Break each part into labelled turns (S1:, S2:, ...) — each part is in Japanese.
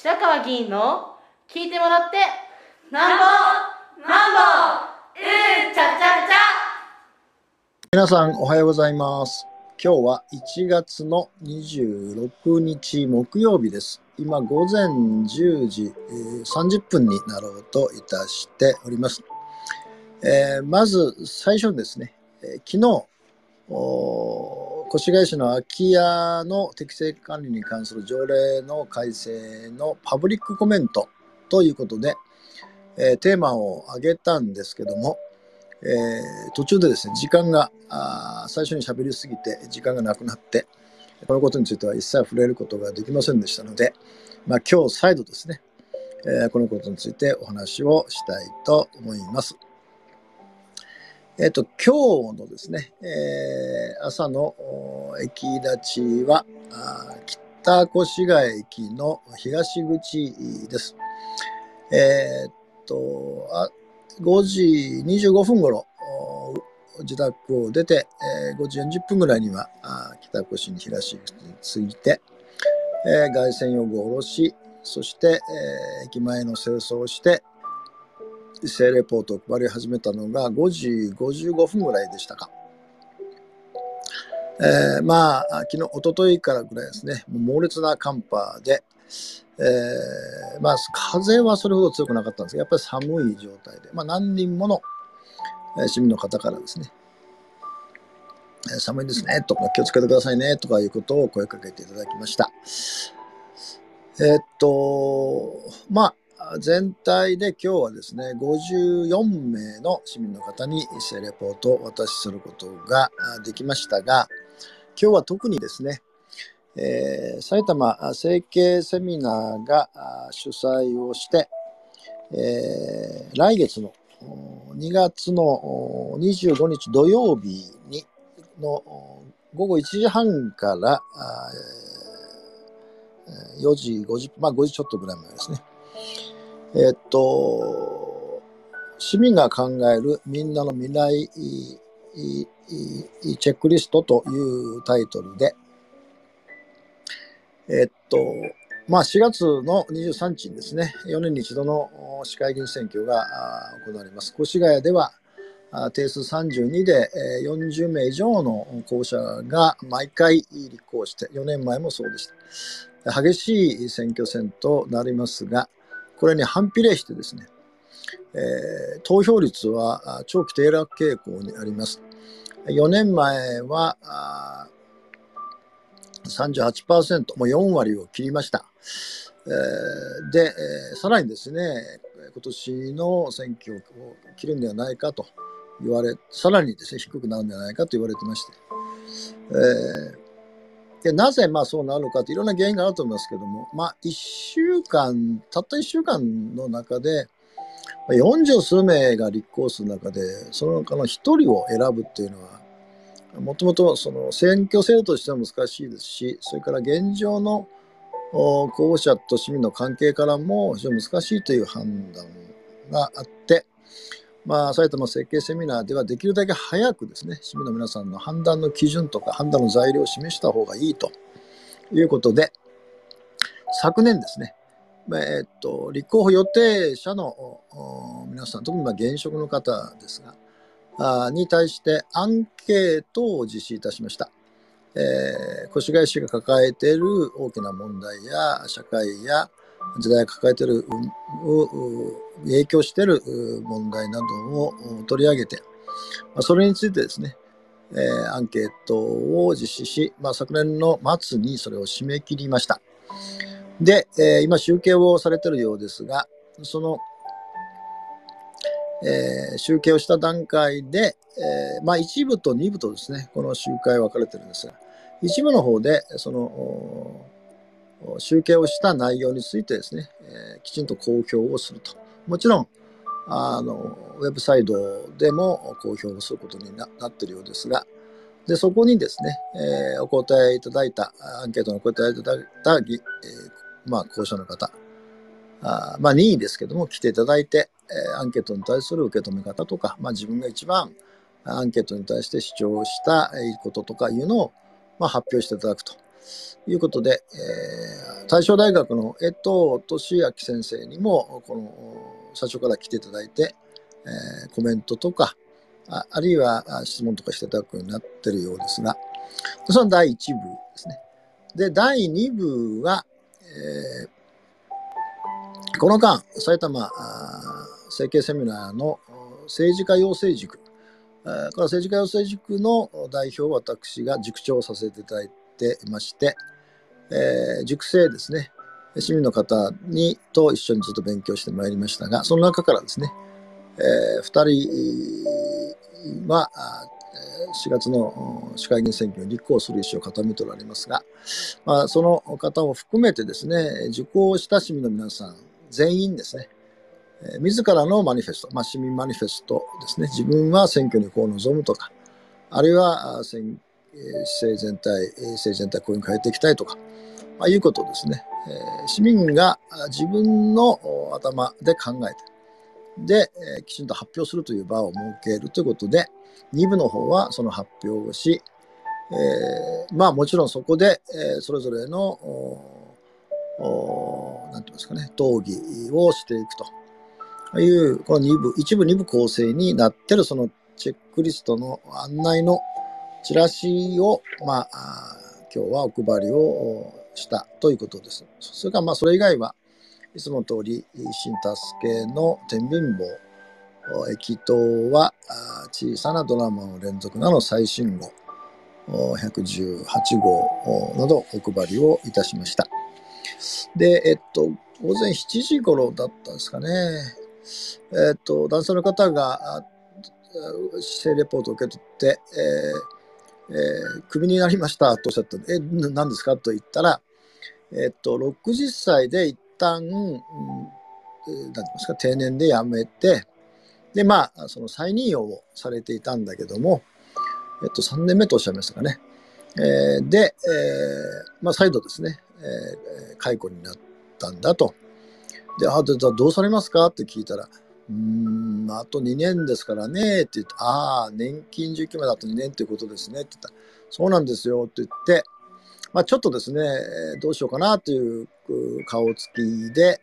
S1: 白川議員の聞いてもらってなんぼなんぼうんちゃちゃちゃ
S2: 皆さんおはようございます。今日は1月の26日木曜日です。今午前10時えー30分になろうといたしております。えーまず最初にですね、えー昨日、越谷市の空き家の適正管理に関する条例の改正のパブリックコメントということで、えーテーマを挙げたんですけども、えー途中でですね、時間が、あ最初に喋りすぎて時間がなくなって、このことについては一切触れることができませんでしたので、まあ、今日再度ですね、えーこのことについてお話をしたいと思います。えっ、と、今日のですね、えー朝の駅立ちは、北越谷駅の東口です。えーっと、あ5時25分頃、自宅を出て、えー5時40分ぐらいにはあ北越に東口に着いて、えー外線用具を下ろし、そして、えー駅前の清掃をして、一斉レポートを配り始めたのが5時55分ぐらいでしたか。えーまあ、昨日、一昨日からぐらいですね、猛烈な寒波で、えーまあ、風はそれほど強くなかったんですが、やっぱり寒い状態で、まあ、何人ものえ市民の方からですね、え寒いですねとか、気をつけてくださいねとかいうことを声かけていただきました。えーっと、まあ、全体で今日はですね、54名の市民の方に一斉レポートをお渡しすることができましたが、今日は特にですね、えー埼玉整形セミナーが主催をして、えー来月の2月の25日土曜日にの午後1時半から4時50まあ5時ちょっとぐらいまでですね。えっと、市民が考えるみんなの未来チェックリストというタイトルで、えっと、まあ、4月の23日にですね、4年に一度の市会議員選挙が行われます。越谷では、定数32で40名以上の候補者が毎回立候補して、4年前もそうでした。激しい選挙戦となりますが、これに反比例してですね、えー投票率は長期低落傾向にあります。4年前はあ38%、もう4割を切りました。えーで、えーさらにですね、今年の選挙を切るんではないかと言われ、さらにですね、低くなるんではないかと言われてまして、えーでなぜまあそうなるのかっていろんな原因があると思いますけども、まあ1週間、たった1週間の中で、40数名が立候補する中で、その中の1人を選ぶっていうのは、もともとその選挙制度としては難しいですし、それから現状の候補者と市民の関係からも非常に難しいという判断があって、まあ、埼玉設計セミナーではできるだけ早くですね、市民の皆さんの判断の基準とか判断の材料を示した方がいいということで、昨年ですね、まあえっと、立候補予定者の皆さん、特にま現職の方ですが、あに対してアンケートを実施いたしました。えー越谷市が抱えている大きな問題や社会や時代が抱えているうう影響している問題などを取り上げて、まそれについてですね、えーアンケートを実施し、まあ、昨年の末にそれを締め切りました。で、えー今集計をされているようですが、その、えー集計をした段階で、えまあ、一部と二部とですね、この集会分かれてるんですが、一部の方で、その、集計をした内容についてですね、えきちんと公表をすると。もちろん、あの、ウェブサイトでも公表をすることになっているようですが、で、そこにですね、えーお答えいただいた、アンケートのお答えいただいた、えーまあ、候補者の方、あまあ、任意ですけども、来ていただいて、えーアンケートに対する受け止め方とか、まあ、自分が一番アンケートに対して主張したいいこととかいうのを、まあ、発表していただくと。いうことで、えー、大正大学の江藤俊明先生にも、この最初から来ていただいて、えー、コメントとか、ああるいは質問とかしていただくようになってるようですが、その第1部ですね。で、第2部は、えー、この間、埼玉整形セミナーの政治家養成塾、これは政治家養成塾の代表を私が塾長をさせていただいていまして、えー、塾生ですね、市民の方にと一緒にずっと勉強してまいりましたが、その中からですね、えー、2人は4月の市会議員選挙に立候補する意思を固めておられますが、まあ、その方を含めてですね、受講した市民の皆さん全員ですね、えー、自らのマニフェスト、まあ、市民マニフェストですね、自分は選挙にこう臨むとか、あるいは選政全体、政全体こういうふうに変えていきたいとか、まあ、いうことですね、えー、市民が自分の頭で考えて、で、えー、きちんと発表するという場を設けるということで、2部の方はその発表をし、えー、まあもちろんそこで、えー、それぞれの、何て言いますかね、討議をしていくと。いう、この2部、一部2部構成になってるそのチェックリストの案内のチラシを、まあ、今日はお配りをしたということです。それからまあそれ以外はいつも通り新助けの天秤棒駅頭は小さなドラマの連続なの最新号118号などお配りをいたしました。で、えっと、午前7時頃だったんですかね。えっと、男性の方が姿勢レポートを受け取って、えーえー、クビになりましたとおっしゃったえ、何ですかと言ったら、えっと、60歳で一旦、うん、なんて言いますか、定年で辞めて、で、まあ、その再任用をされていたんだけども、えっと、3年目とおっしゃいましたかね。えー、で、えー、まあ、再度ですね、えー、解雇になったんだと。で、あ、じゃあどうされますか？って聞いたら、うーん、あと2年ですからね、って言って、ああ、年金受給まであと2年っていうことですね、って言ったら、そうなんですよ、って言って、まあ、ちょっとですね、どうしようかなという顔つきで、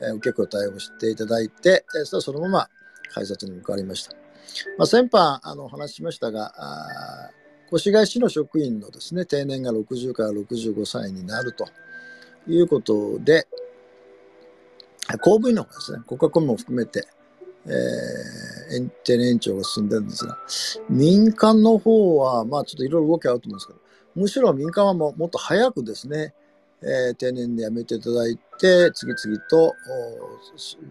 S2: えー、受け答えをしていただいて、そしたらそのまま改札に向かわりました。まあ、先般あの話しましたが、越谷市の職員のですね、定年が60から65歳になるということで、公務員の方ですね、国家公務も含めて、えー、定年延長が進んでるんですが、民間の方は、まあちょっといろいろ動きあると思うんですけど、むしろ民間はももっと早くですね、えー、定年で辞めていただいて、次々と、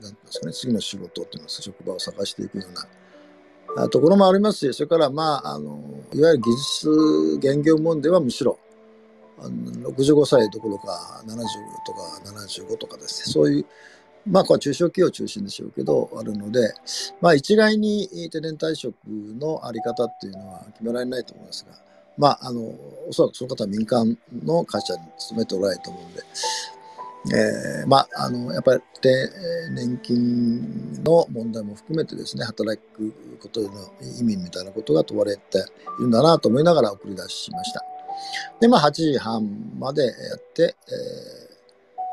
S2: なんですかね、次の仕事といいますか、職場を探していくようなところもありますし、それから、まあ、あのいわゆる技術現業問題はむしろ、あの65歳どころか70とか75とかですね、そういう、まあ、これは中小企業中心でしょうけど、あるので、まあ、一概に定年退職のあり方っていうのは決められないと思いますが、まあ、あの、おそらくその方は民間の会社に勤めておられると思うんで、えー、まあ、あの、やっぱり、年金の問題も含めてですね、働くことの意味みたいなことが問われているんだなと思いながら送り出しました。で、まあ、8時半までやって、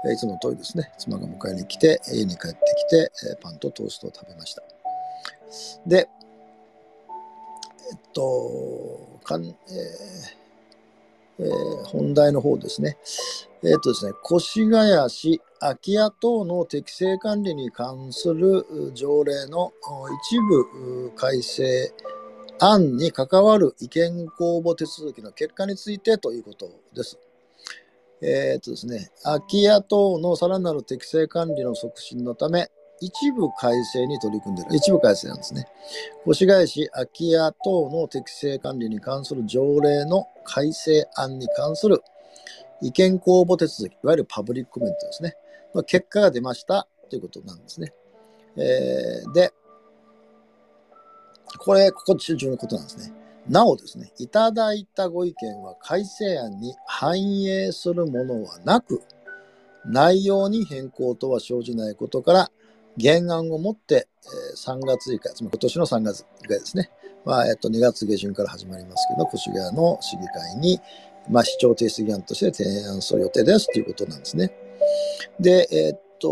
S2: えー、いつも通りですね、妻が迎えに来て、家に帰ってきて、パンとトーストを食べました。で、えっと、かんえーえー、本題の方ですね。えー、とですね、越谷市空き家等の適正管理に関する条例の一部改正案に関わる意見公募手続きの結果についてということです。えー、とですね、空き家等のさらなる適正管理の促進のため、一部改正に取り組んでいる。一部改正なんですね。越谷市空き家等の適正管理に関する条例の改正案に関する意見公募手続き、いわゆるパブリックコメントですね。の結果が出ましたということなんですね。えー、で、これ、ここ重要なことなんですね。なおですね、いただいたご意見は改正案に反映するものはなく、内容に変更とは生じないことから、原案をもって、えー、3月以下、つまり今年の3月以下ですね。まあ、えっと、2月下旬から始まりますけど、越谷の市議会に、まあ、市長提出議案として提案する予定ですということなんですね。で、えー、っと、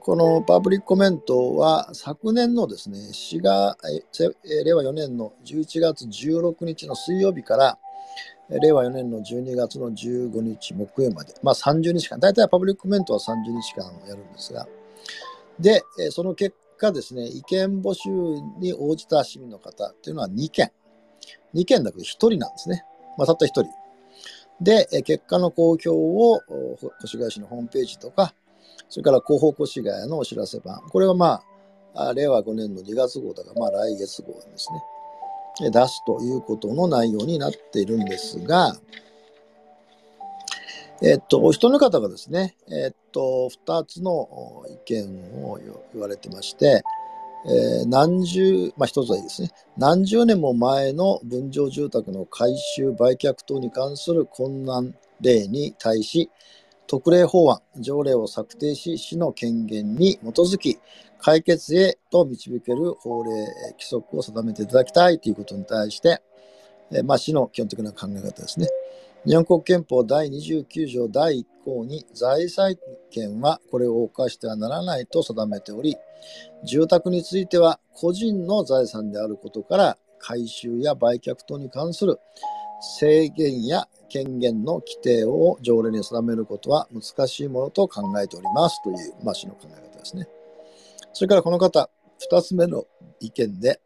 S2: このパブリックコメントは昨年のですね、4月、令和4年の11月16日の水曜日から、令和4年の12月の15日木曜まで、まあ30日間、大体パブリックコメントは30日間やるんですが、で、その結果ですね、意見募集に応じた市民の方っていうのは2件。2件だけど1人なんですね。まあ、たった1人。で、結果の公表を越谷市のホームページとか、それから広報越谷のお知らせ版。これはまあ、令和5年の2月号だから、まあ来月号ですね。出すということの内容になっているんですが、えっと、お一人の方がですね、えっと、二つの意見を言われてまして、えー、何十、まあ一つはいいですね。何十年も前の分譲住宅の改修、売却等に関する困難例に対し、特例法案、条例を策定し、市の権限に基づき、解決へと導ける法令、規則を定めていただきたいということに対して、えまあ、市の基本的な考え方ですね。日本国憲法第29条第1項に財産権はこれを犯してはならないと定めており、住宅については個人の財産であることから、改修や売却等に関する制限や権限の規定を条例に定めることは難しいものと考えておりますという、まあ、市の考え方ですね。それからこの方、2つ目の意見で、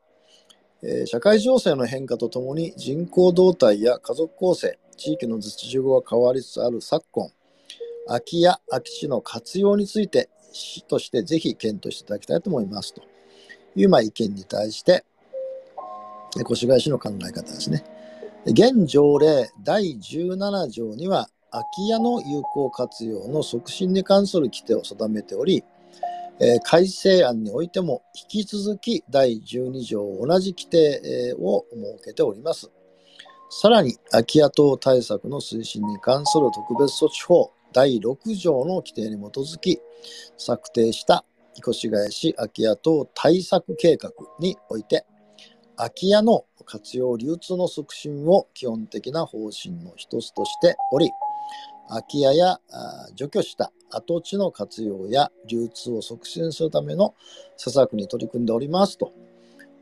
S2: え、社会情勢の変化とともに人口動態や家族構成、地域の実需が変わりつつある昨今、空き家、空き地の活用について、市としてぜひ検討していただきたいと思いますという、まあ、意見に対して、越谷市の考え方ですね。現条例第17条には、空き家の有効活用の促進に関する規定を定めており、え改正案においても引き続き第12条同じ規定を設けております。さらに、空き家等対策の推進に関する特別措置法第6条の規定に基づき策定した越谷市空き家等対策計画において、空き家の活用流通の促進を基本的な方針の一つとしており、空き家や除去した跡地の活用や流通を促進するための施策に取り組んでおりますと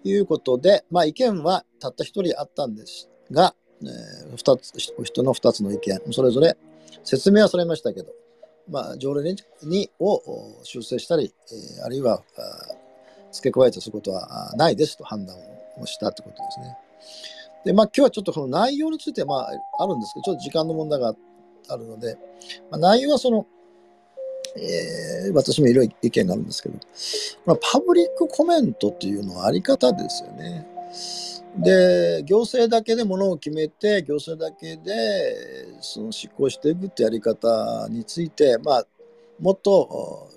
S2: いうことで、まあ、意見はたった一人あったんですが、えー、2つ人の2つの意見、それぞれ説明はされましたけど、まあ、条例にを修正したり、えー、あるいは付け加えたすることはないですと判断をしたということですね。で、まあ、今日はちょっとこの内容について、まあ、あるんですけど、ちょっと時間の問題があっあるので、まあ、内容はその、えー、私もいろいろ意見があるんですけど、まあ、パブリックコメントっていうのはあり方ですよね。で、行政だけでものを決めて、行政だけでその執行していくってやり方について、まあ、もっと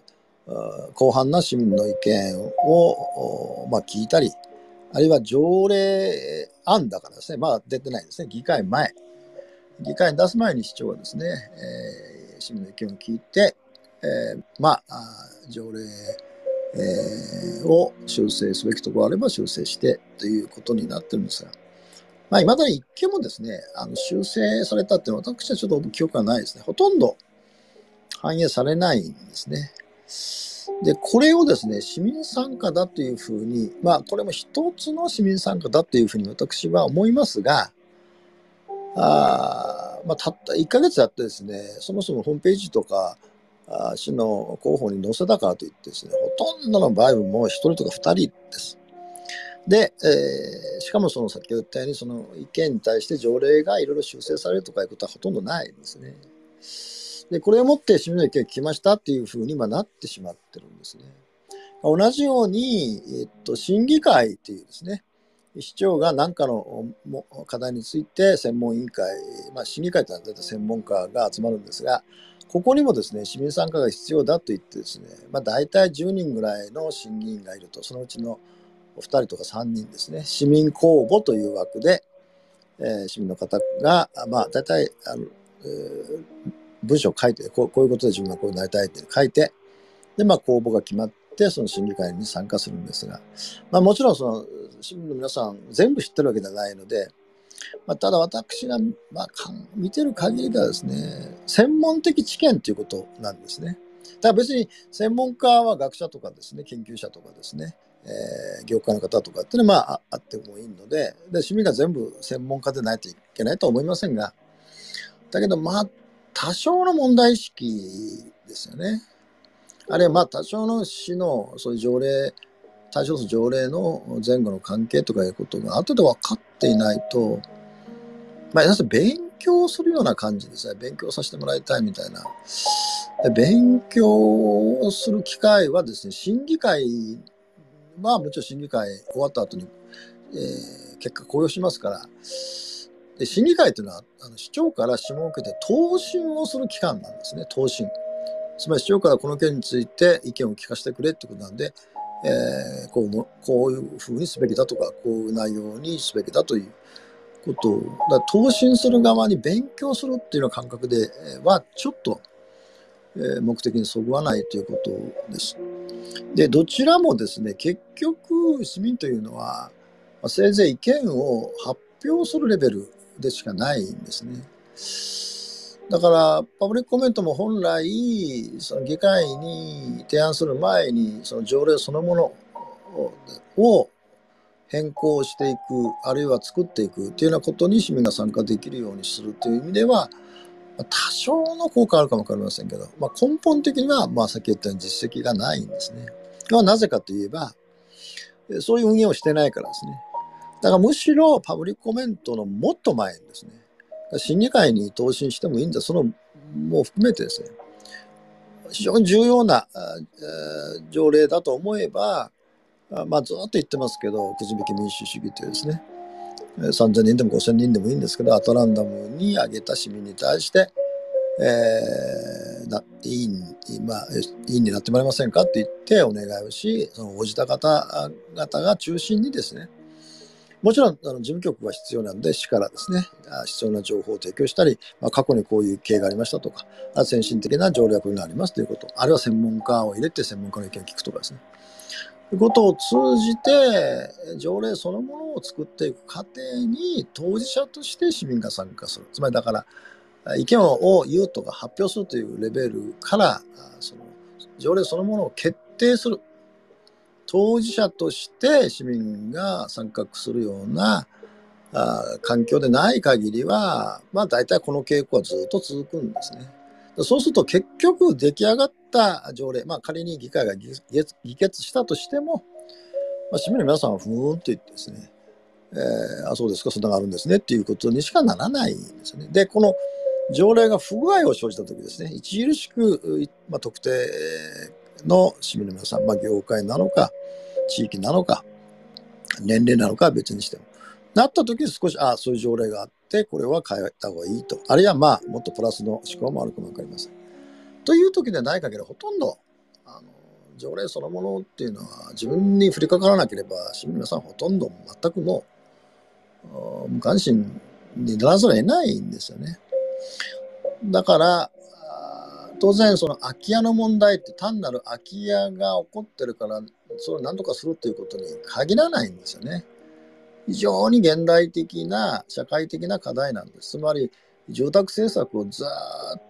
S2: 広範な市民の意見を、まあ、聞いたり、あるいは条例案だからですね、まだ出てないですね、議会前。議会に出す前に市長はですね、えー、市民の意見を聞いて、えー、まあ、条例、えー、を修正すべきところあれば修正してということになってるんですが、まあ、未だに一件もですね、あの修正されたっていうのは私はちょっと記憶がないですね。ほとんど反映されないんですね。で、これをですね、市民参加だというふうに、まあ、これも一つの市民参加だというふうに私は思いますが、あまあ、たった1ヶ月やってですね、そもそもホームページとか、あ市の広報に載せたからといってですね、ほとんどの場合はも1人とか2人です。で、えー、しかもその先ほど言ったように、その意見に対して条例がいろいろ修正されるとかいうことはほとんどないんですね。で、これをもって市民の意見を聞きましたっていうふうに今なってしまってるんですね。同じように、えっと、審議会っていうですね、市長が何かの課題について専門委員会、まあ、審議会というのは大体専門家が集まるんですが、ここにもですね、市民参加が必要だと言ってですね、まあ、大体10人ぐらいの審議員がいると、そのうちの2人とか3人ですね、市民公募という枠で、えー、市民の方が、まあ、大体あの、えー、文章を書いてこう、こういうことで自分はこうなりたいって書いて、で、まあ、公募が決まって、その審議会に参加するんですが、まあ、もちろんその市民の皆さん全部知ってるわけではないので、まあ、ただ私が、まあ、見てる限りではですね、専門的知見ということなんですね。だから別に専門家は学者とかですね、研究者とかですね、えー、業界の方とかっていうのは、まあ、あってもいいので、で、市民が全部専門家でないといけないとは思いませんが、だけど、まあ、多少の問題意識ですよね。あるいは、まあ、多少の市の、そういう条例、対象する条例の前後の関係とかいうことが後で分かっていないと、まあ、要するに勉強するような感じですね。勉強させてもらいたいみたいな。勉強をする機会はですね、審議会はもちろん審議会終わった後に、えー、結果公表しますから、で審議会というのはあの市長から諮問を受けて答申をする機関なんですね、答申。つまり市長からこの件について意見を聞かせてくれってことなんで、えー、こうこういうふうにすべきだとか、こういう内容にすべきだということを、だ答申する側に勉強するっていうような感覚では、ちょっと、えー、目的にそぐわないということです。で、どちらもですね、結局、市民というのは、まあ、せいぜい意見を発表するレベルでしかないんですね。だから、パブリックコメントも本来、その議会に提案する前に、その条例そのものを変更していく、あるいは作っていくというようなことに市民が参加できるようにするという意味では、多少の効果あるかもわかりませんけど、まあ、根本的には、まあ、さっき言ったように実績がないんですね。はなぜかといえば、そういう運営をしてないからですね。だからむしろパブリックコメントのもっと前にですね、審議会に答申してもいいんだ、そのも含めてですね、非常に重要な条例だと思えば、まあ、ずっと言ってますけど、くじ引き民主主義というですね、3000人でも5000人でもいいんですけど、アトランダムに挙げた市民に対して、えー、な委員、まあ、委員になってもらえませんかって言ってお願いをし、その応じた方々が中心にですね、もちろんあの事務局が必要なんで、市からですね、必要な情報を提供したり、まあ、過去にこういう経緯がありましたとか、あ先進的な条約がありますということ、あるいは専門家を入れて専門家の意見を聞くとかですね。ということを通じて、条例そのものを作っていく過程に当事者として市民が参加する。つまりだから、意見を言うとか発表するというレベルから、その条例そのものを決定する。当事者として市民が参画するようなあ環境でない限りは、まあ大体この傾向はずっと続くんですね。そうすると結局出来上がった条例、まあ仮に議会が議決したとしても、まあ、市民の皆さんはふーんと言ってですね、えー、あ、そうですか、そんなのあるんですねっていうことにしかならないんですね。で、この条例が不具合を生じたときですね、著しく、まあ、特定の市民の皆さん、まあ、業界なのか、地域なのか、年齢なのかは別にしても。なった時に少し、ああ、そういう条例があって、これは変えた方がいいと。あるいは、まあ、もっとプラスの思考もあるかもわかりません。という時でない限り、ほとんど、あの、条例そのものっていうのは、自分に降りかからなければ、市民の皆さんほとんど全くもう、無関心にならざるを得ないんですよね。だから、当然その空き家の問題って単なる空き家が起こってるからそれを何とかするっていうことに限らないんですよね。非常に現代的な社会的な課題なんです。つまり住宅政策をずっ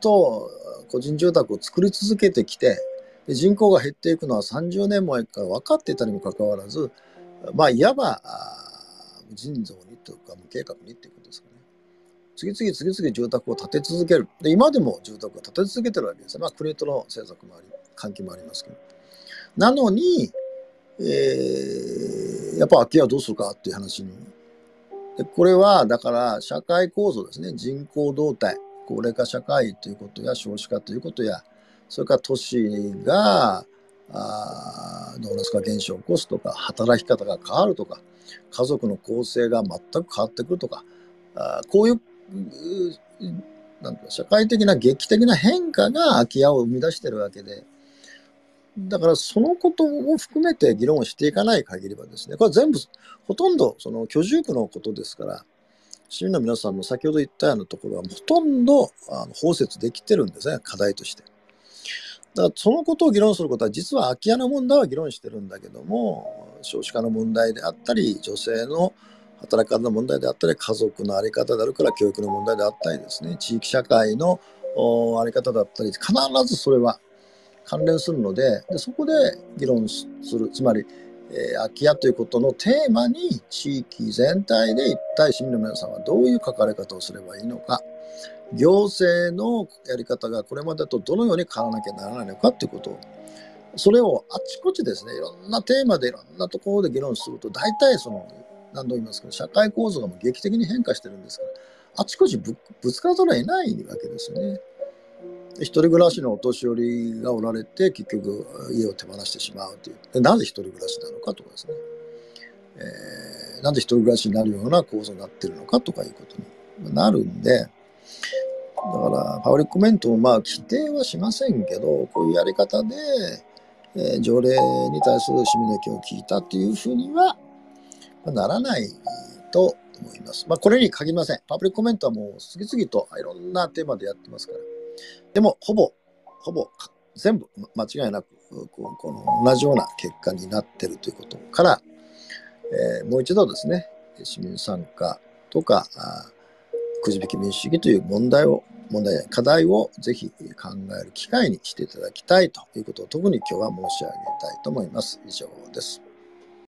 S2: と個人住宅を作り続けてきて人口が減っていくのは30年前から分かっていたにもかかわらずまあいわば無尽蔵にというか無計画にっていうことですかね。次々次々住宅を建て続ける。で、今でも住宅を建て続けてるわけです。まあ、国との政策もあり、関係もありますけど。なのに、えー、やっぱ空き家はどうするかっていう話に。でこれは、だから、社会構造ですね。人口動態、高齢化社会ということや、少子化ということや、それから都市が、あドーナツ化現象を起こすとか、働き方が変わるとか、家族の構成が全く変わってくるとか、あこういうなんか社会的な劇的な変化が空き家を生み出してるわけで、だからそのことを含めて議論をしていかない限りはですね、これ全部、ほとんどその居住区のことですから、市民の皆さんの先ほど言ったようなところはほとんどあの包摂できてるんですね、課題として。だからそのことを議論することは実は空き家の問題は議論してるんだけども少子化の問題であったり女性の働き方の問題であったり、家族の在り方であるから教育の問題であったりですね、地域社会の在り方だったり、必ずそれは関連するので、でそこで議論する、つまり、えー、空き家ということのテーマに地域全体で一体市民の皆さんはどういう書かれ方をすればいいのか、行政のやり方がこれまでとどのように変わらなきゃならないのかということを、それをあちこちですね、いろんなテーマでいろんなところで議論すると、大体その、何度も言いますけど、社会構造がもう劇的に変化してるんですから、あちこちぶぶつからざるを得ないわけですよね。一人暮らしのお年寄りがおられて、結局家を手放してしまうという。でなぜ一人暮らしなのかとかですね。えー、なぜ一人暮らしになるような構造になってるのかとかいうことになるんで、だから、パブリックコメントもまあ規定はしませんけど、こういうやり方で、えー、条例に対する市民の意見を聞いたっていうふうには、ならないと思います。まあ、これに限りません。パブリックコメントはもう次々といろんなテーマでやってますから。でも、ほぼ、ほぼ、全部間違いなく、この同じような結果になっているということから、えー、もう一度ですね、市民参加とか、くじ引き民主主義という問題を、問題や課題をぜひ考える機会にしていただきたいということを特に今日は申し上げたいと思います。以上です。